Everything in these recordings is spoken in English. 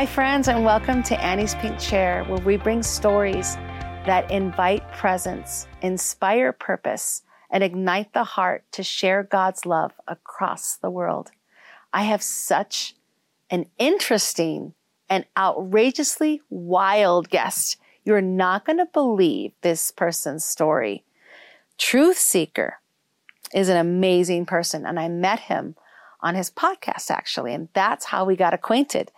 Hi, friends, and welcome to Annie's Pink Chair, where we bring stories that invite presence, inspire purpose, and ignite the heart to share God's love across the world. I have such an interesting and outrageously wild guest. You're not going to believe this person's story. Truthseekah is an amazing person, and I met him on his podcast actually, and that's how we got acquainted.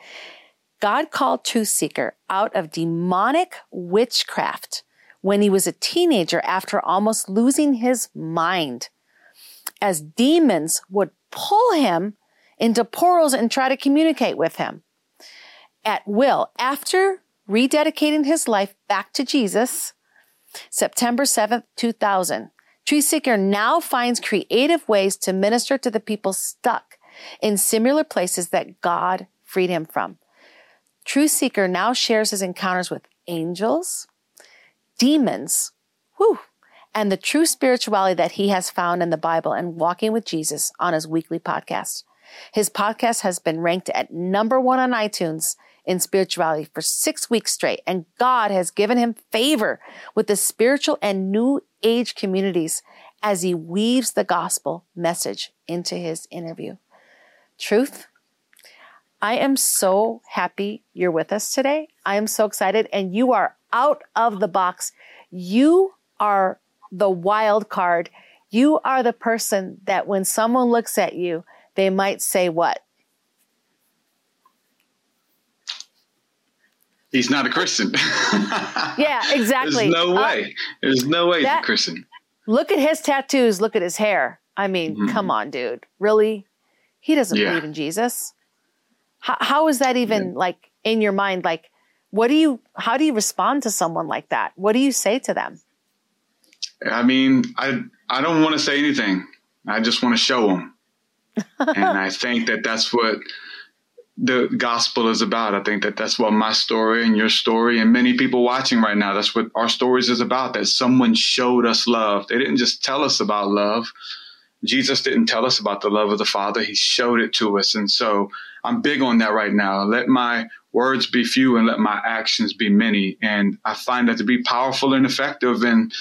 God called Truthseekah out of demonic witchcraft when he was a teenager after almost losing his mind, as demons would pull him into portals and try to communicate with him at will. After rededicating his life back to Jesus, September 7th, 2000, Truthseekah now finds creative ways to minister to the people stuck in similar places that God freed him from. Truthseekah now shares his encounters with angels, demons, whew, and the true spirituality that he has found in the Bible and walking with Jesus on his weekly podcast. His podcast has been ranked at number one on iTunes in spirituality for six weeks straight, and God has given him favor with the spiritual and new age communities as he weaves the gospel message into his interview. Truth, I am so happy you're with us today. I am so excited, and you are out of the box. You are the wild card. You are the person that when someone looks at you, they might say, What? He's not a Christian. yeah, exactly. There's no uh, way. There's no way that, he's a Christian. Look at his tattoos. Look at his hair. I mean, mm-hmm. come on, dude. Really? He doesn't yeah. believe in Jesus. How, how is that even yeah. like in your mind? Like, what do you, how do you respond to someone like that? What do you say to them? I mean, I, I don't want to say anything. I just want to show them. and I think that that's what the gospel is about. I think that that's what my story and your story and many people watching right now, that's what our stories is about, that someone showed us love. They didn't just tell us about love. Jesus didn't tell us about the love of the Father. He showed it to us. And so I'm big on that right now. Let my words be few and let my actions be many. And I find that to be powerful and effective. And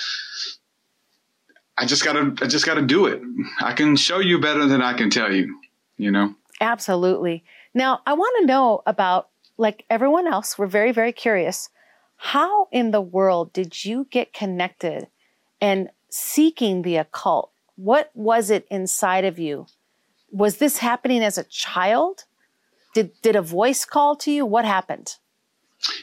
I just gotta, I just gotta do it. I can show you better than I can tell you, you know? Absolutely. Now I want to know about, like everyone else, we're very, very curious. How in the world did you get connected and seeking the occult? What was it inside of you? Was this happening as a child? Did did a voice call to you? What happened?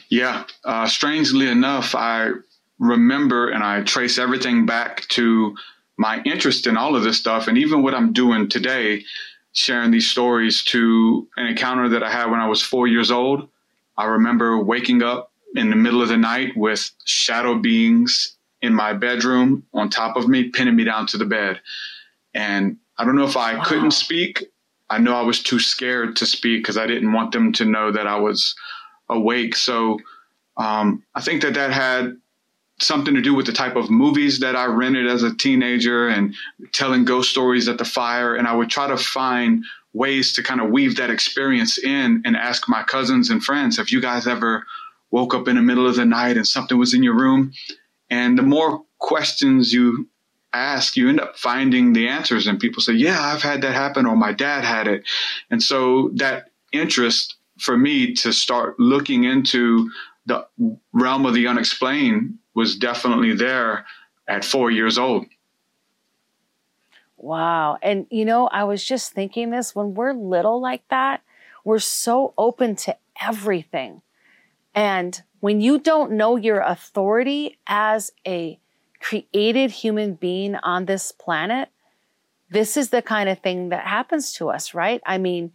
Yeah, uh, strangely enough, I remember and I trace everything back to my interest in all of this stuff, and even what I'm doing today, sharing these stories to an encounter that I had when I was four years old. I remember waking up in the middle of the night with shadow beings in my bedroom on top of me, pinning me down to the bed. And I don't know if I wow. couldn't speak I know I was too scared to speak because I didn't want them to know that I was awake. So um, I think that that had something to do with the type of movies that I rented as a teenager and telling ghost stories at the fire. And I would try to find ways to kind of weave that experience in and ask my cousins and friends, have you guys ever woke up in the middle of the night and something was in your room? And the more questions you ask, you end up finding the answers. And people say, Yeah, I've had that happen, or my dad had it. And so that interest for me to start looking into the realm of the unexplained was definitely there at four years old. Wow. And you know, I was just thinking this when we're little like that, we're so open to everything. And when you don't know your authority as a created human being on this planet, this is the kind of thing that happens to us, right? I mean,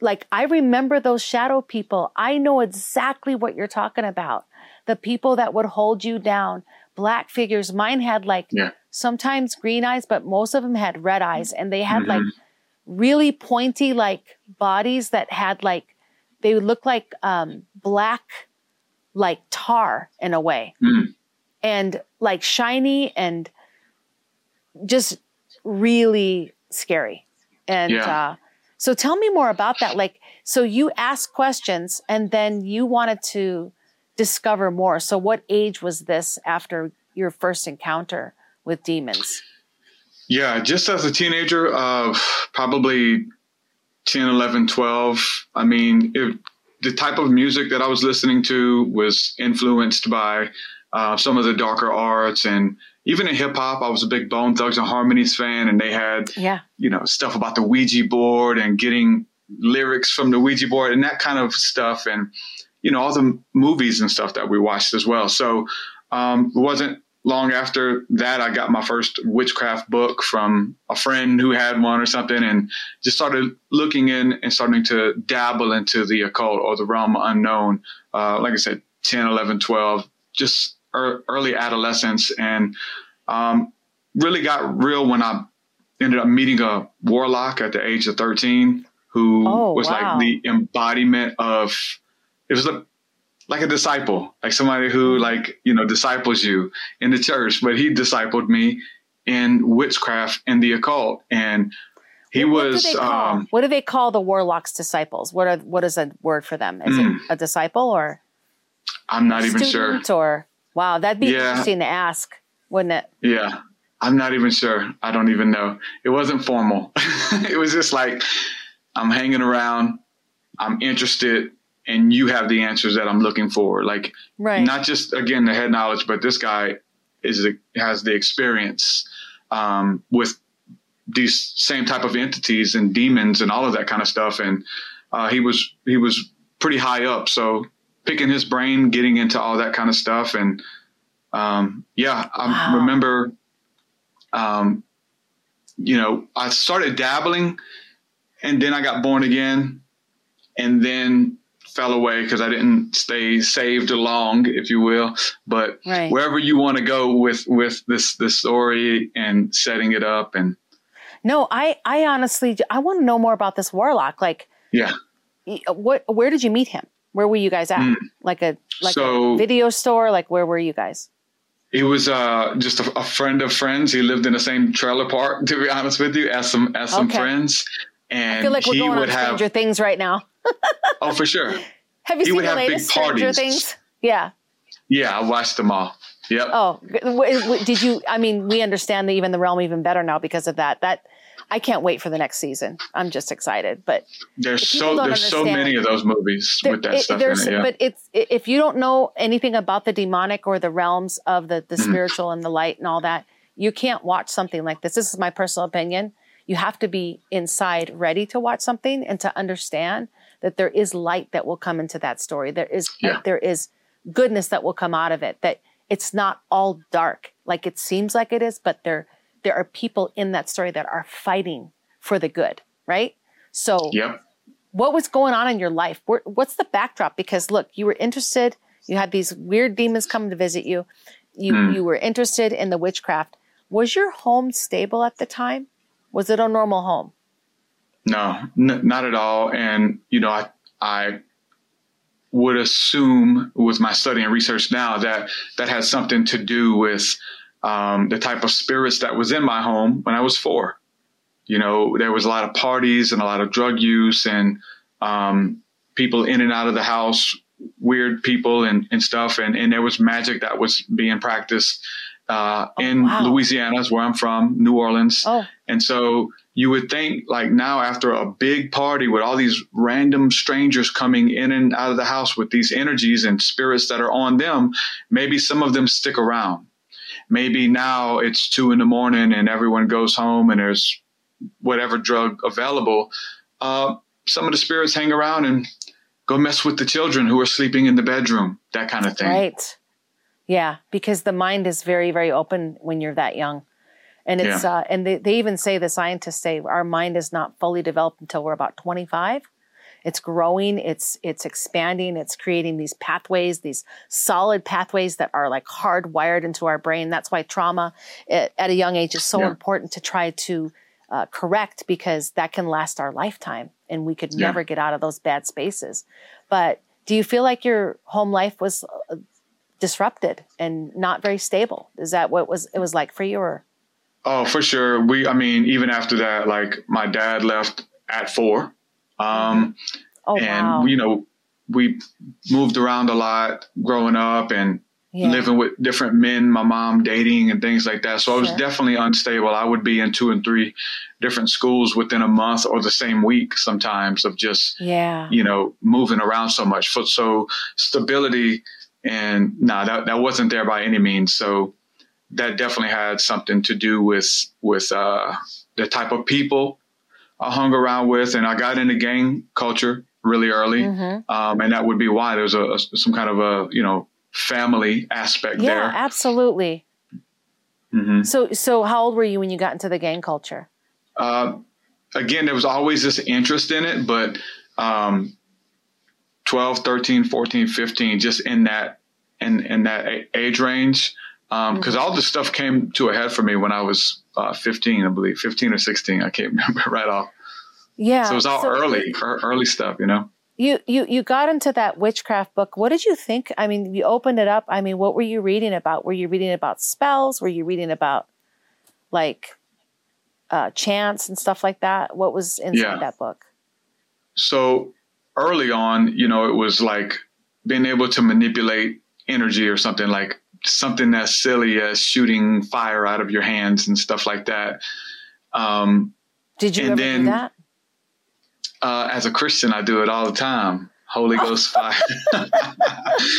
like I remember those shadow people. I know exactly what you're talking about. The people that would hold you down, black figures. Mine had like yeah. sometimes green eyes, but most of them had red eyes and they had mm-hmm. like really pointy like bodies that had like they would look like um black like tar in a way. Mm and like shiny and just really scary. And yeah. uh, So tell me more about that. Like, so you asked questions and then you wanted to discover more. So what age was this after your first encounter with demons? Yeah, just as a teenager, uh, probably 10, 11, 12. I mean, it, the type of music that I was listening to was influenced by uh, some of the darker arts and even in hip hop, I was a big Bone Thugs and Harmonies fan, and they had yeah. you know stuff about the Ouija board and getting lyrics from the Ouija board and that kind of stuff, and you know all the movies and stuff that we watched as well. So um, it wasn't long after that I got my first witchcraft book from a friend who had one or something, and just started looking in and starting to dabble into the occult or the realm unknown. Uh, like I said, 10, 11, 12, just early adolescence, and um, really got real when I ended up meeting a warlock at the age of 13 who oh, was wow. like the embodiment of it was like, like a disciple like somebody who mm-hmm. like you know disciples you in the church but he discipled me in witchcraft and the occult and he was what do, um, what do they call the warlock's disciples what are what is a word for them is mm, it a disciple or i'm not even sure or Wow, that'd be yeah. interesting to ask, wouldn't it? Yeah. I'm not even sure. I don't even know. It wasn't formal. it was just like I'm hanging around, I'm interested, and you have the answers that I'm looking for. Like right. not just again the head knowledge, but this guy is has the experience um, with these same type of entities and demons and all of that kind of stuff. And uh, he was he was pretty high up, so picking his brain, getting into all that kind of stuff. And um, yeah, I wow. remember, um, you know, I started dabbling and then I got born again and then fell away because I didn't stay saved along, if you will. But right. wherever you want to go with with this this story and setting it up and no, I I honestly I want to know more about this warlock. Like, yeah, what where did you meet him? Where were you guys at? Mm. Like a like so, a video store? Like where were you guys? He was uh, just a, a, friend of friends. He lived in the same trailer park. To be honest with you, as some as some okay. friends, and I feel like we're going on Stranger have, Things right now. oh, for sure. Have you he seen the latest Stranger Things? Yeah. Yeah, I watched them all. Yep. Oh, did you? I mean, we understand the, even the realm even better now because of that. That I can't wait for the next season. I'm just excited. But there's so there's so many of those movies there, with that it, stuff in it. Yeah. But it's if you don't know anything about the demonic or the realms of the the mm spiritual and the light and all that, you can't watch something like this. This is my personal opinion. You have to be inside ready to watch something and to understand that there is light that will come into that story. There is yeah. there is goodness that will come out of it. That it's not all dark like it seems like it is, but there there are people in that story that are fighting for the good, right? So, yep. what was going on in your life? What's the backdrop? Because look, you were interested. You had these weird demons come to visit you. You mm. you were interested in the witchcraft. Was your home stable at the time? Was it a normal home? No, n- not at all. And you know, I I would assume with my study and research now that that has something to do with um, the type of spirits that was in my home when I was four. You know, there was a lot of parties and a lot of drug use and um, people in and out of the house, weird people and, and stuff. And, and there was magic that was being practiced uh, oh, in wow. Louisiana, is where I'm from, New Orleans. Oh. And so you would think, like now, after a big party with all these random strangers coming in and out of the house with these energies and spirits that are on them, maybe some of them stick around maybe now it's two in the morning and everyone goes home and there's whatever drug available. Uh, some of the spirits hang around and go mess with the children who are sleeping in the bedroom, that kind of thing. Right. Yeah, because the mind is very, very open when you're that young. And it's yeah. uh, and they, they even say the scientists say our mind is not fully developed until we're about 25 it's growing it's it's expanding it's creating these pathways these solid pathways that are like hardwired into our brain that's why trauma at, at a young age is so yeah. important to try to uh, correct because that can last our lifetime and we could yeah. never get out of those bad spaces but do you feel like your home life was uh, disrupted and not very stable is that what was it was like for you or oh for sure we i mean even after that like my dad left at four Um, Oh and wow. you know, we moved around a lot growing up and yeah. living with different men, my mom dating and things like that. So I was definitely unstable. I would be in two and three different schools within a month or the same week sometimes of just, yeah. you know, moving around so much. So, so stability and nah, that, that wasn't there by any means. So that definitely had something to do with, with, uh, the type of people I hung around with. And I got into gang culture really early. Mhm. Um, and that would be why there's a, a some kind of a, you know, family aspect Yeah, there. Yeah, absolutely. hmm So so how old were you when you got into the gang culture? Uh, again, there was always this interest in it, but um, 12, 13, 14, 15, just in that in, in that age range. Because all this stuff came to a head for me when I was uh, 15, I believe, 15 or 16. I can't remember right off. Yeah. So it was all early, ear- early stuff, you know? You you you got into that witchcraft book. What did you think? I mean, you opened it up. I mean, what were you reading about? Were you reading about spells? Were you reading about like uh chants and stuff like that? What was inside Yeah. that book? So early on, you know, it was like being able to manipulate energy or something like something as silly as shooting fire out of your hands and stuff like that. Um, Did you And ever then- do that? uh, as a Christian, I do it all the time. Holy Ghost fire.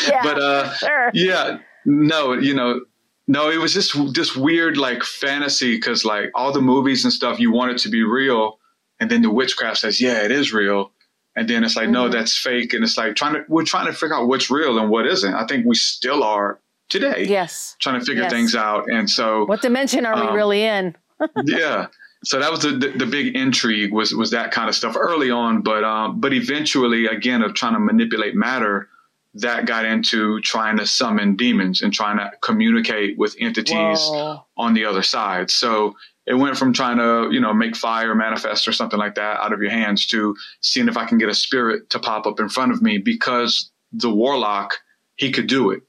Yeah. but uh, sure. yeah, no, you know, no, it was just this weird like fantasy because like all the movies and stuff, you want it to be real, and then the witchcraft says, yeah, it is real, and then it's like, no, Mhm. that's fake, and it's like trying to we're trying to figure out what's real and what isn't. I think we still are today Yes. trying to figure Yes. things out, and so What dimension are we Um, really in? yeah. So that was the, the the big intrigue was was that kind of stuff early on, but um, but eventually again of trying to manipulate matter, that got into trying to summon demons and trying to communicate with entities Whoa. on the other side. So it went from trying to you know make fire manifest or something like that out of your hands to seeing if I can get a spirit to pop up in front of me because the warlock he could do it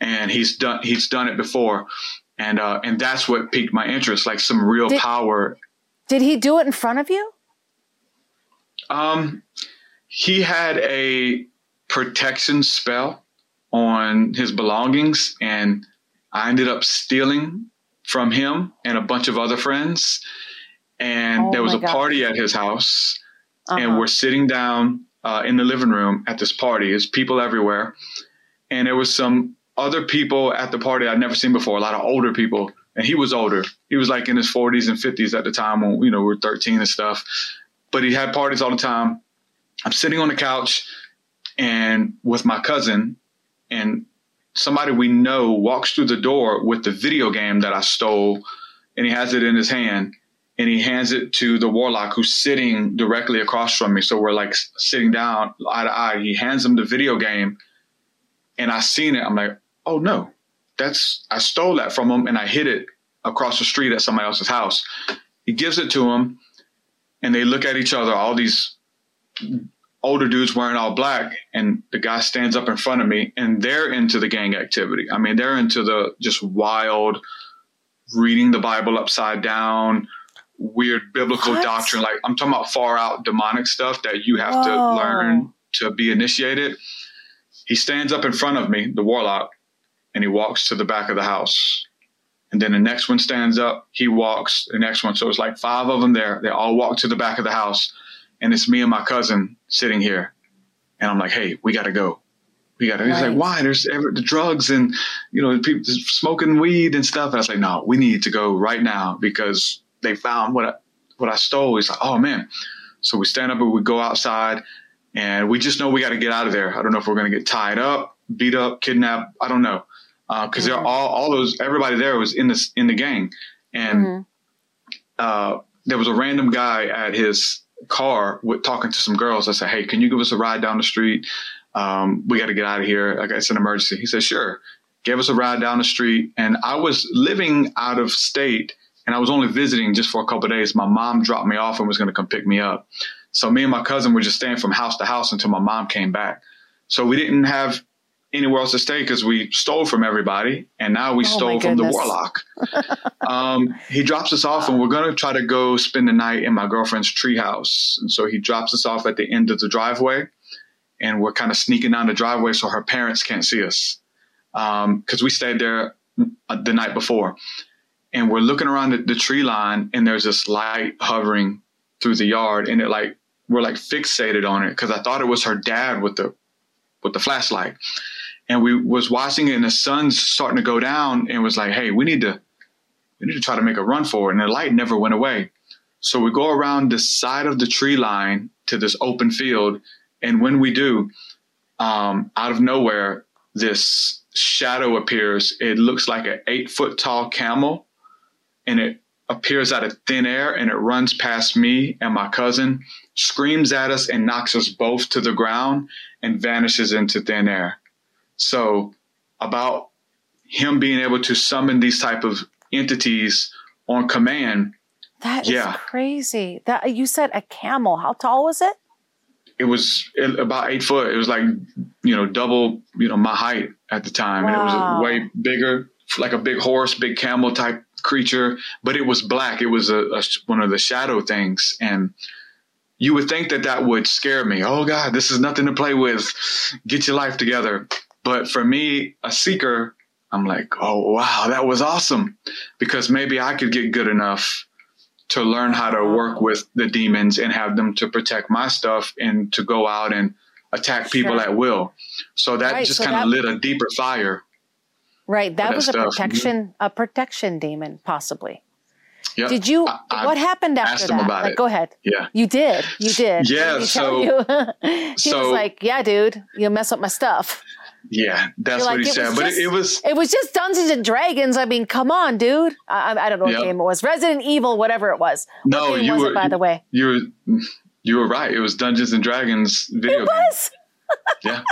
and he's done he's done it before. And uh, and that's what piqued my interest, like some real Did- power Did he do it in front of you? Um, he had a protection spell on his belongings, and I ended up stealing from him and a bunch of other friends. And Oh there was a gosh. party at his house, and Uh-huh. we're sitting down uh, in the living room at this party. There's people everywhere, and there was some other people at the party I'd never seen before. A lot of older people, and he was older. He was like in his 40s and 50s at the time when you know we were 13 and stuff. But he had parties all the time. I'm sitting on the couch and with my cousin, and somebody we know walks through the door with the video game that I stole, and he has it in his hand and he hands it to the warlock who's sitting directly across from me. So we're like sitting down eye to eye. He hands him the video game, and I seen it. I'm like, oh no, that's I stole that from him, and I hid it across the street at somebody else's house. He gives it to him, and they look at each other. All these older dudes wearing all black, and the guy stands up in front of me, and they're into the gang activity. I mean, they're into the just wild reading the Bible upside down, weird biblical What? doctrine. Like I'm talking about far out demonic stuff that you have to oh. learn to be initiated. He stands up in front of me, the warlock, and he walks to the back of the house. And then the next one stands up, he walks, the next one. So it's like five of them there. They all walk to the back of the house. And it's me and my cousin sitting here. And I'm like, hey, we got to go. We got to. He's like, why? There's ever, the drugs and, you know, people smoking weed and stuff. And I was like, no, we need to go right now because they found what I, what I stole. He's like, oh man. So we stand up and we go outside and we just know we got to get out of there. I don't know if we're going to get tied up, beat up, kidnapped. I don't know. Uh, cause they're Mhm. all, all those, everybody there was in this, in the gang. And, Mhm. uh, there was a random guy at his car with talking to some girls. I said, Hey, can you give us a ride down the street? Um, we got to get out of here. Like it's an emergency. He said, sure. Gave us a ride down the street. And I was living out of state and I was only visiting just for a couple of days. My mom dropped me off and was going to come pick me up. So me and my cousin were just staying from house to house until my mom came back. So we didn't have anywhere else to stay because we stole from everybody, and now we Oh, stole from the warlock. um, he drops us off, and we're going to try to go spend the night in my girlfriend's treehouse. And so he drops us off at the end of the driveway, and we're kind of sneaking down the driveway so her parents can't see us because we stayed there uh, the night before. And we're looking around the, the tree line, and there's this light hovering through the yard, and it like we're like fixated on it because I thought it was her dad with the with the flashlight. And we was watching it and the sun's starting to go down and was like, hey, we need to we need to try to make a run for it. And the light never went away. So we go around the side of the tree line to this open field. And when we do, um, out of nowhere, this shadow appears. It looks like an eight foot tall camel and it appears out of thin air and it runs past me and my cousin, screams at us and knocks us both to the ground and vanishes into thin air. So about him being able to summon these type of entities on command, That is Yeah. crazy. That you said a camel. How tall was it? it was about eight foot. It was like, you know, double, you know, my height at the time. And it was way bigger, like a big horse, big camel type creature, but it was black. It was a, a one of the shadow things. And you would think that that would scare me. Oh God, this is nothing to play with. Get your life together. But for me, a seeker, I'm like, oh wow, that was awesome. Because maybe I could get good enough to learn how to work with the demons and have them to protect my stuff and to go out and attack people Sure. at will. So that Right, just so kind of lit a deeper fire. Right. That that was a stuff. Mm-hmm. protection, a protection demon, possibly. Yep. Did you? I- what happened after that? about like, it. go ahead. Yeah. You did. You did. Yeah, so- he so- was like, "Yeah, dude, you mess up my stuff." Yeah, that's You're what he said. was But it, it was It was just Dungeons and Dragons. I mean, come on, dude. I, I- don't know what Yep. game it was. Resident Evil, whatever it was. no, you was were it, by the way? you were you were right. It was Dungeons and Dragons video It game. was. Yeah,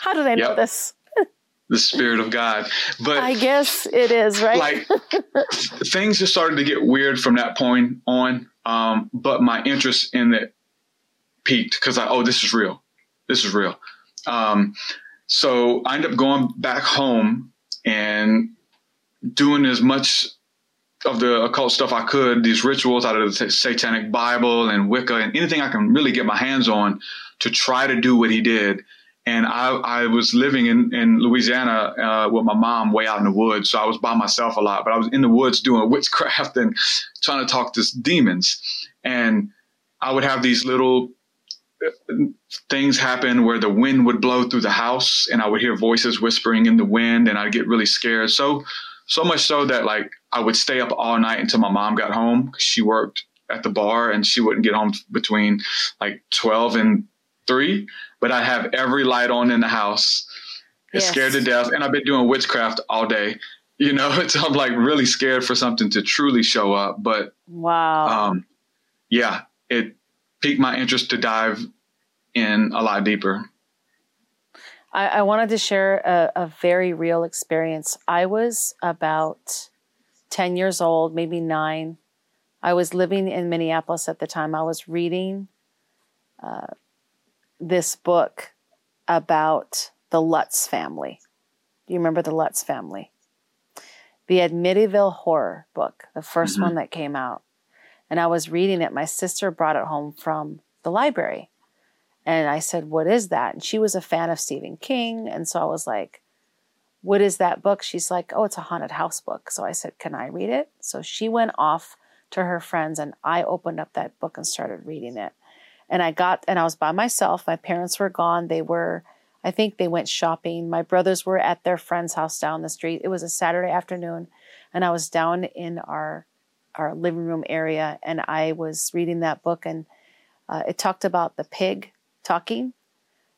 How did I know this? the spirit of God. But I guess it is right. like things just started to get weird from that point on. Um, but my interest in it peaked because I oh this is real, this is real. Um, so I ended up going back home and doing as much of the occult stuff I could, these rituals out of the Satanic Bible and Wicca and anything I can really get my hands on to try to do what he did. And I, I was living in, in Louisiana uh, with my mom way out in the woods. So I was by myself a lot, but I was in the woods doing witchcraft and trying to talk to demons. And I would have these little things happen where the wind would blow through the house and I would hear voices whispering in the wind and I'd get really scared. So, so much so that like I would stay up all night until my mom got home 'cause she worked at the bar and she wouldn't get home between like 12 and 3 but i have every light on in the house it's Yes. scared to death and i've been doing witchcraft all day you know so i'm like really scared for something to truly show up but wow. um yeah it piqued my interest to dive in a lot deeper I, I wanted to share a, a very real experience. I was about 10 years old, maybe nine. I was living in Minneapolis at the time. I was reading uh, this book about the Lutz family. Do you remember the Lutz family? The Amityville horror book, the 1st Mhm. one that came out. And I was reading it. My sister brought it home from the library. And I said, What is that? And she was a fan of Stephen King. And so I was like, What is that book? She's like, Oh, it's a haunted house book. So I said, Can I read it? So she went off to her friends and I opened up that book and started reading it. And I got, and I was by myself. My parents were gone. They were, I think they went shopping. My brothers were at their friend's house down the street. It was a Saturday afternoon. And I was down in our, our living room area and I was reading that book and uh, it talked about the pig talking,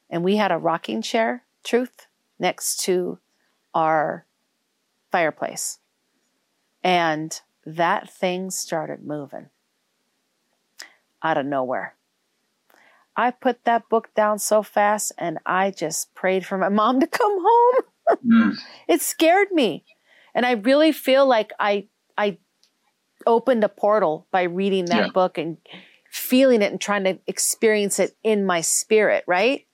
and we had a rocking chair, truth, next to our fireplace. And that thing started moving out of nowhere. I put that book down so fast and I just prayed for my mom to come home. Mm. It scared me. And I really feel like I I opened a portal by reading that Yeah. book and feeling it and trying to experience it in my spirit, right?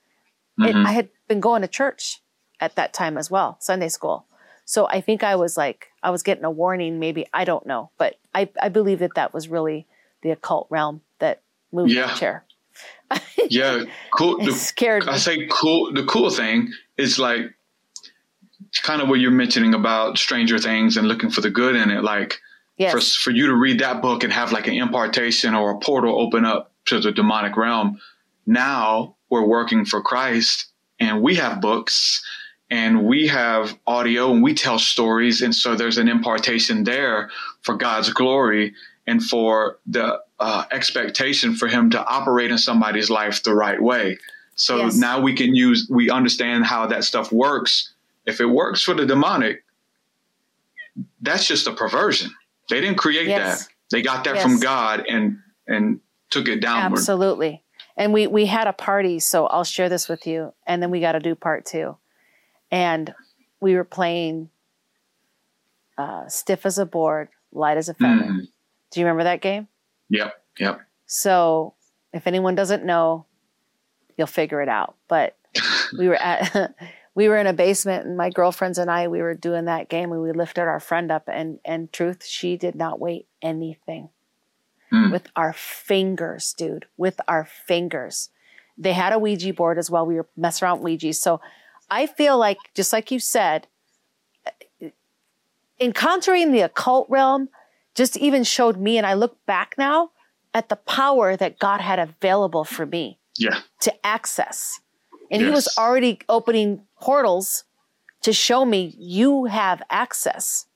It, Mhm. I had been going to church at that time as well, Sunday school. So I think I was like, I was getting a warning, maybe, I don't know. But I, I believe that that was really the occult realm that moved Yeah. the chair. Yeah, cool. The, scared me. I say cool. The cool thing is like kind of what you're mentioning about Stranger Things and looking for the good in it. Like Yes. for for you to read that book and have like an impartation or a portal open up to the demonic realm. Now we're working for Christ, and we have books, and we have audio, and we tell stories, and so there's an impartation there for God's glory and for the uh, expectation for Him to operate in somebody's life the right way. So Yes. now we can use, we understand how that stuff works. If it works for the demonic, that's just a perversion. They didn't create Yes. that. They got that Yes. from God and and took it downward. Absolutely. And we we had a party, so I'll share this with you, and then we got to do part two. And we were playing uh, stiff as a board, light as a feather. Mhm. Do you remember that game? Yep, yep. So if anyone doesn't know, you'll figure it out. But we were at we were in a basement and my girlfriends and I we were doing that game and we lifted our friend up and and truth she did not weigh anything. Mm. With our fingers, dude, with our fingers. They had a Ouija board as well. We were messing around with Ouija. So I feel like just like you said encountering the occult realm just even showed me and I look back now at the power that God had available for me Yeah. to access. And he was already opening portals to show me you have access,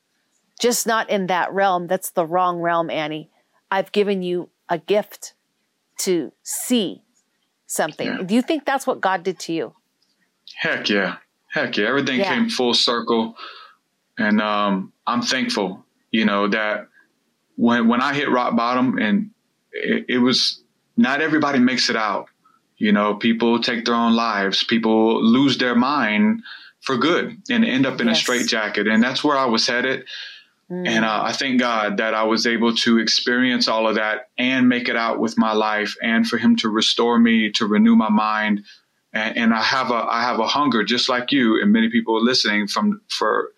just not in that realm. That's the wrong realm, Annie. I've given you a gift to see something. Yeah. Do you think that's what God did to you? Heck yeah. Heck yeah. Everything Yeah. came full circle. And um, I'm thankful, you know, that when when I hit rock bottom and it, it was not everybody makes it out. You know, people take their own lives, people lose their mind for good and end up in Yes. a straitjacket. And that's where I was headed. Mm. And uh, I thank God that I was able to experience all of that and make it out with my life, and for Him to restore me, to renew my mind, and, and I have a I have a hunger, just like you and many people listening, from for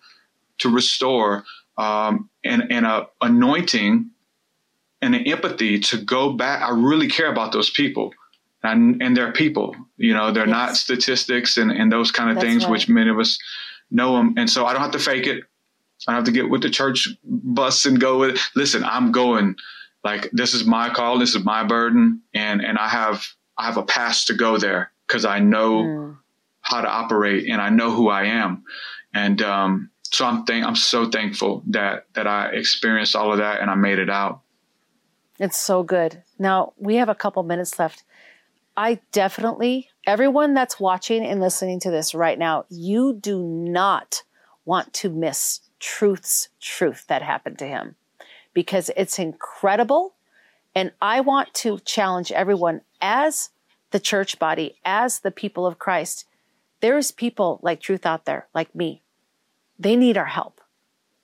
to restore um, and and a anointing and an empathy to go back. I really care about those people. And, and they're people, you know, they're not statistics and, and those kind of That's things, right. which many of us know them. And so I don't have to fake it. I don't have to get with the church bus and go with. Listen, I'm going. Like this is my call. This is my burden, and and I have I have a pass to go there because I know Mm. how to operate and I know who I am, and um, so I'm thank I'm so thankful that that I experienced all of that and I made it out. It's so good. Now, we have a couple minutes left. I definitely, everyone that's watching and listening to this right now, you do not want to miss Truth's truth that happened to him because it's incredible. And I want to challenge everyone as the church body, as the people of Christ. There's people like Truth out there, like me. They need our help.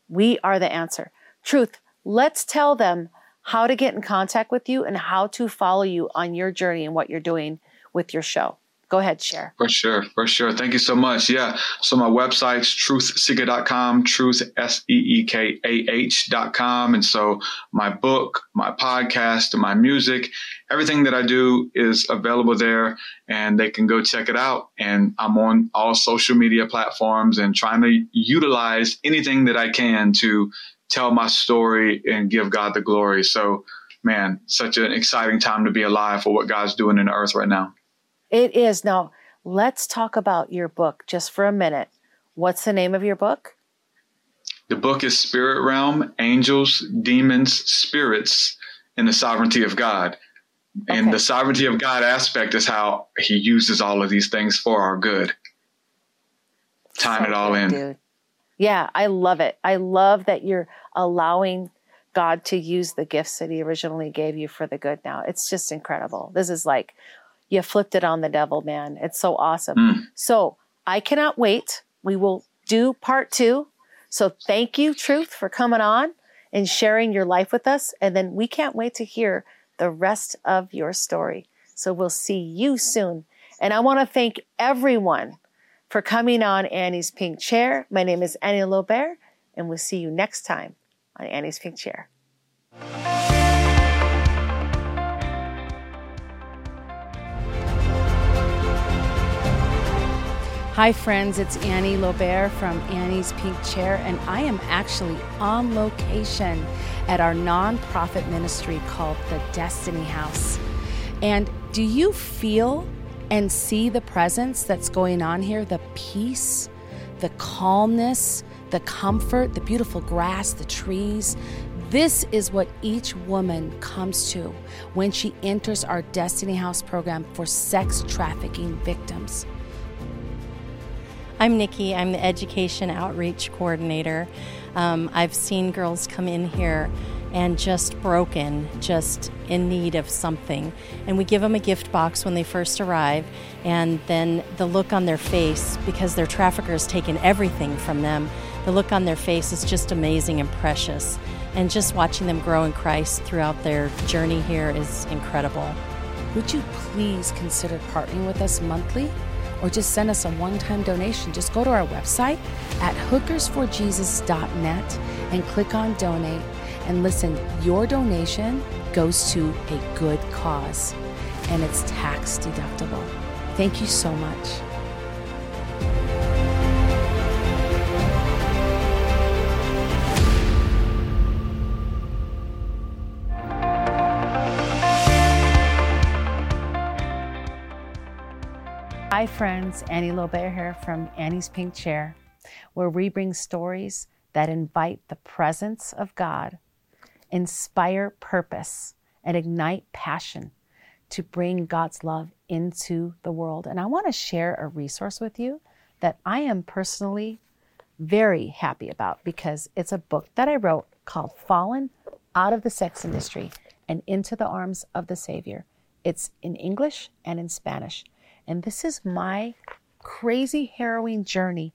We are the answer. Truth, let's tell them how to get in contact with you and how to follow you on your journey and what you're doing with your show. Go ahead, share. For sure, for sure. Thank you so much. Yeah. So my website's truthseekah.com, truth, S-E-E-K-A-H dot com. And so my book, my podcast, my music, everything that I do is available there and they can go check it out. And I'm on all social media platforms and trying to utilize anything that I can to tell my story and give God the glory. So, man, such an exciting time to be alive for what God's doing in the earth right now. It is. Now, let's talk about your book just for a minute. What's the name of your book? The book is Spirit Realm Angels, Demons, Spirits, and the Sovereignty of God. And the sovereignty of God aspect is how he uses all of these things for our good. Tying it all good, in. Dude. Yeah, I love it. I love that you're allowing God to use the gifts that He originally gave you for the good now. It's just incredible. This is like you flipped it on the devil, man. It's so awesome. Mm. So I cannot wait. We will do part two. So thank you, Truth, for coming on and sharing your life with us. And then we can't wait to hear the rest of your story. So we'll see you soon. And I want to thank everyone for coming on Annie's Pink Chair. My name is Annie Lobert, and we'll see you next time on Annie's Pink Chair. Hi, friends, it's Annie Lobert from Annie's Pink Chair, and I am actually on location at our nonprofit ministry called the Destiny House. And do you feel and see the presence that's going on here? The peace, the calmness, the comfort, the beautiful grass, the trees. This is what each woman comes to when she enters our Destiny House program for sex trafficking victims. I'm Nikki. I'm the Education Outreach Coordinator. Um, I've seen girls come in here and just broken, just in need of something. And we give them a gift box when they first arrive, and then the look on their face, because their trafficker has taken everything from them, the look on their face is just amazing and precious. And just watching them grow in Christ throughout their journey here is incredible. Would you please consider partnering with us monthly? or just send us a one time donation. Just go to our website at hookersforjesus.net and click on donate. And listen, your donation goes to a good cause and it's tax deductible. Thank you so much. Hi, friends. Annie Lobert here from Annie's Pink Chair, where we bring stories that invite the presence of God, inspire purpose, and ignite passion to bring God's love into the world. And I want to share a resource with you that I am personally very happy about because it's a book that I wrote called Fallen Out of the Sex Industry and Into the Arms of the Savior. It's in English and in Spanish. And this is my crazy, harrowing journey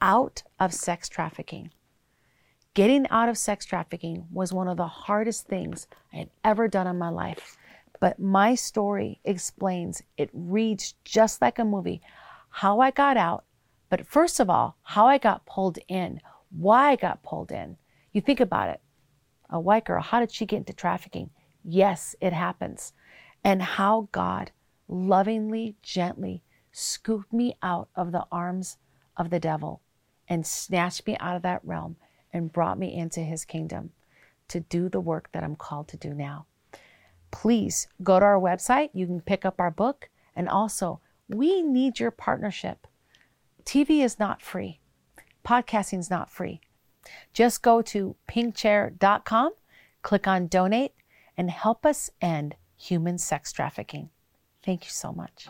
out of sex trafficking. Getting out of sex trafficking was one of the hardest things I had ever done in my life. But my story explains, it reads just like a movie, how I got out, but first of all, how I got pulled in, why I got pulled in. You think about it. A white girl, how did she get into trafficking? Yes, it happens. And how God lovingly, gently scooped me out of the arms of the devil and snatched me out of that realm and brought me into his kingdom to do the work that I'm called to do now. Please go to our website. You can pick up our book. And also, we need your partnership. TV is not free, podcasting is not free. Just go to pinkchair.com, click on donate, and help us end human sex trafficking. Thank you so much.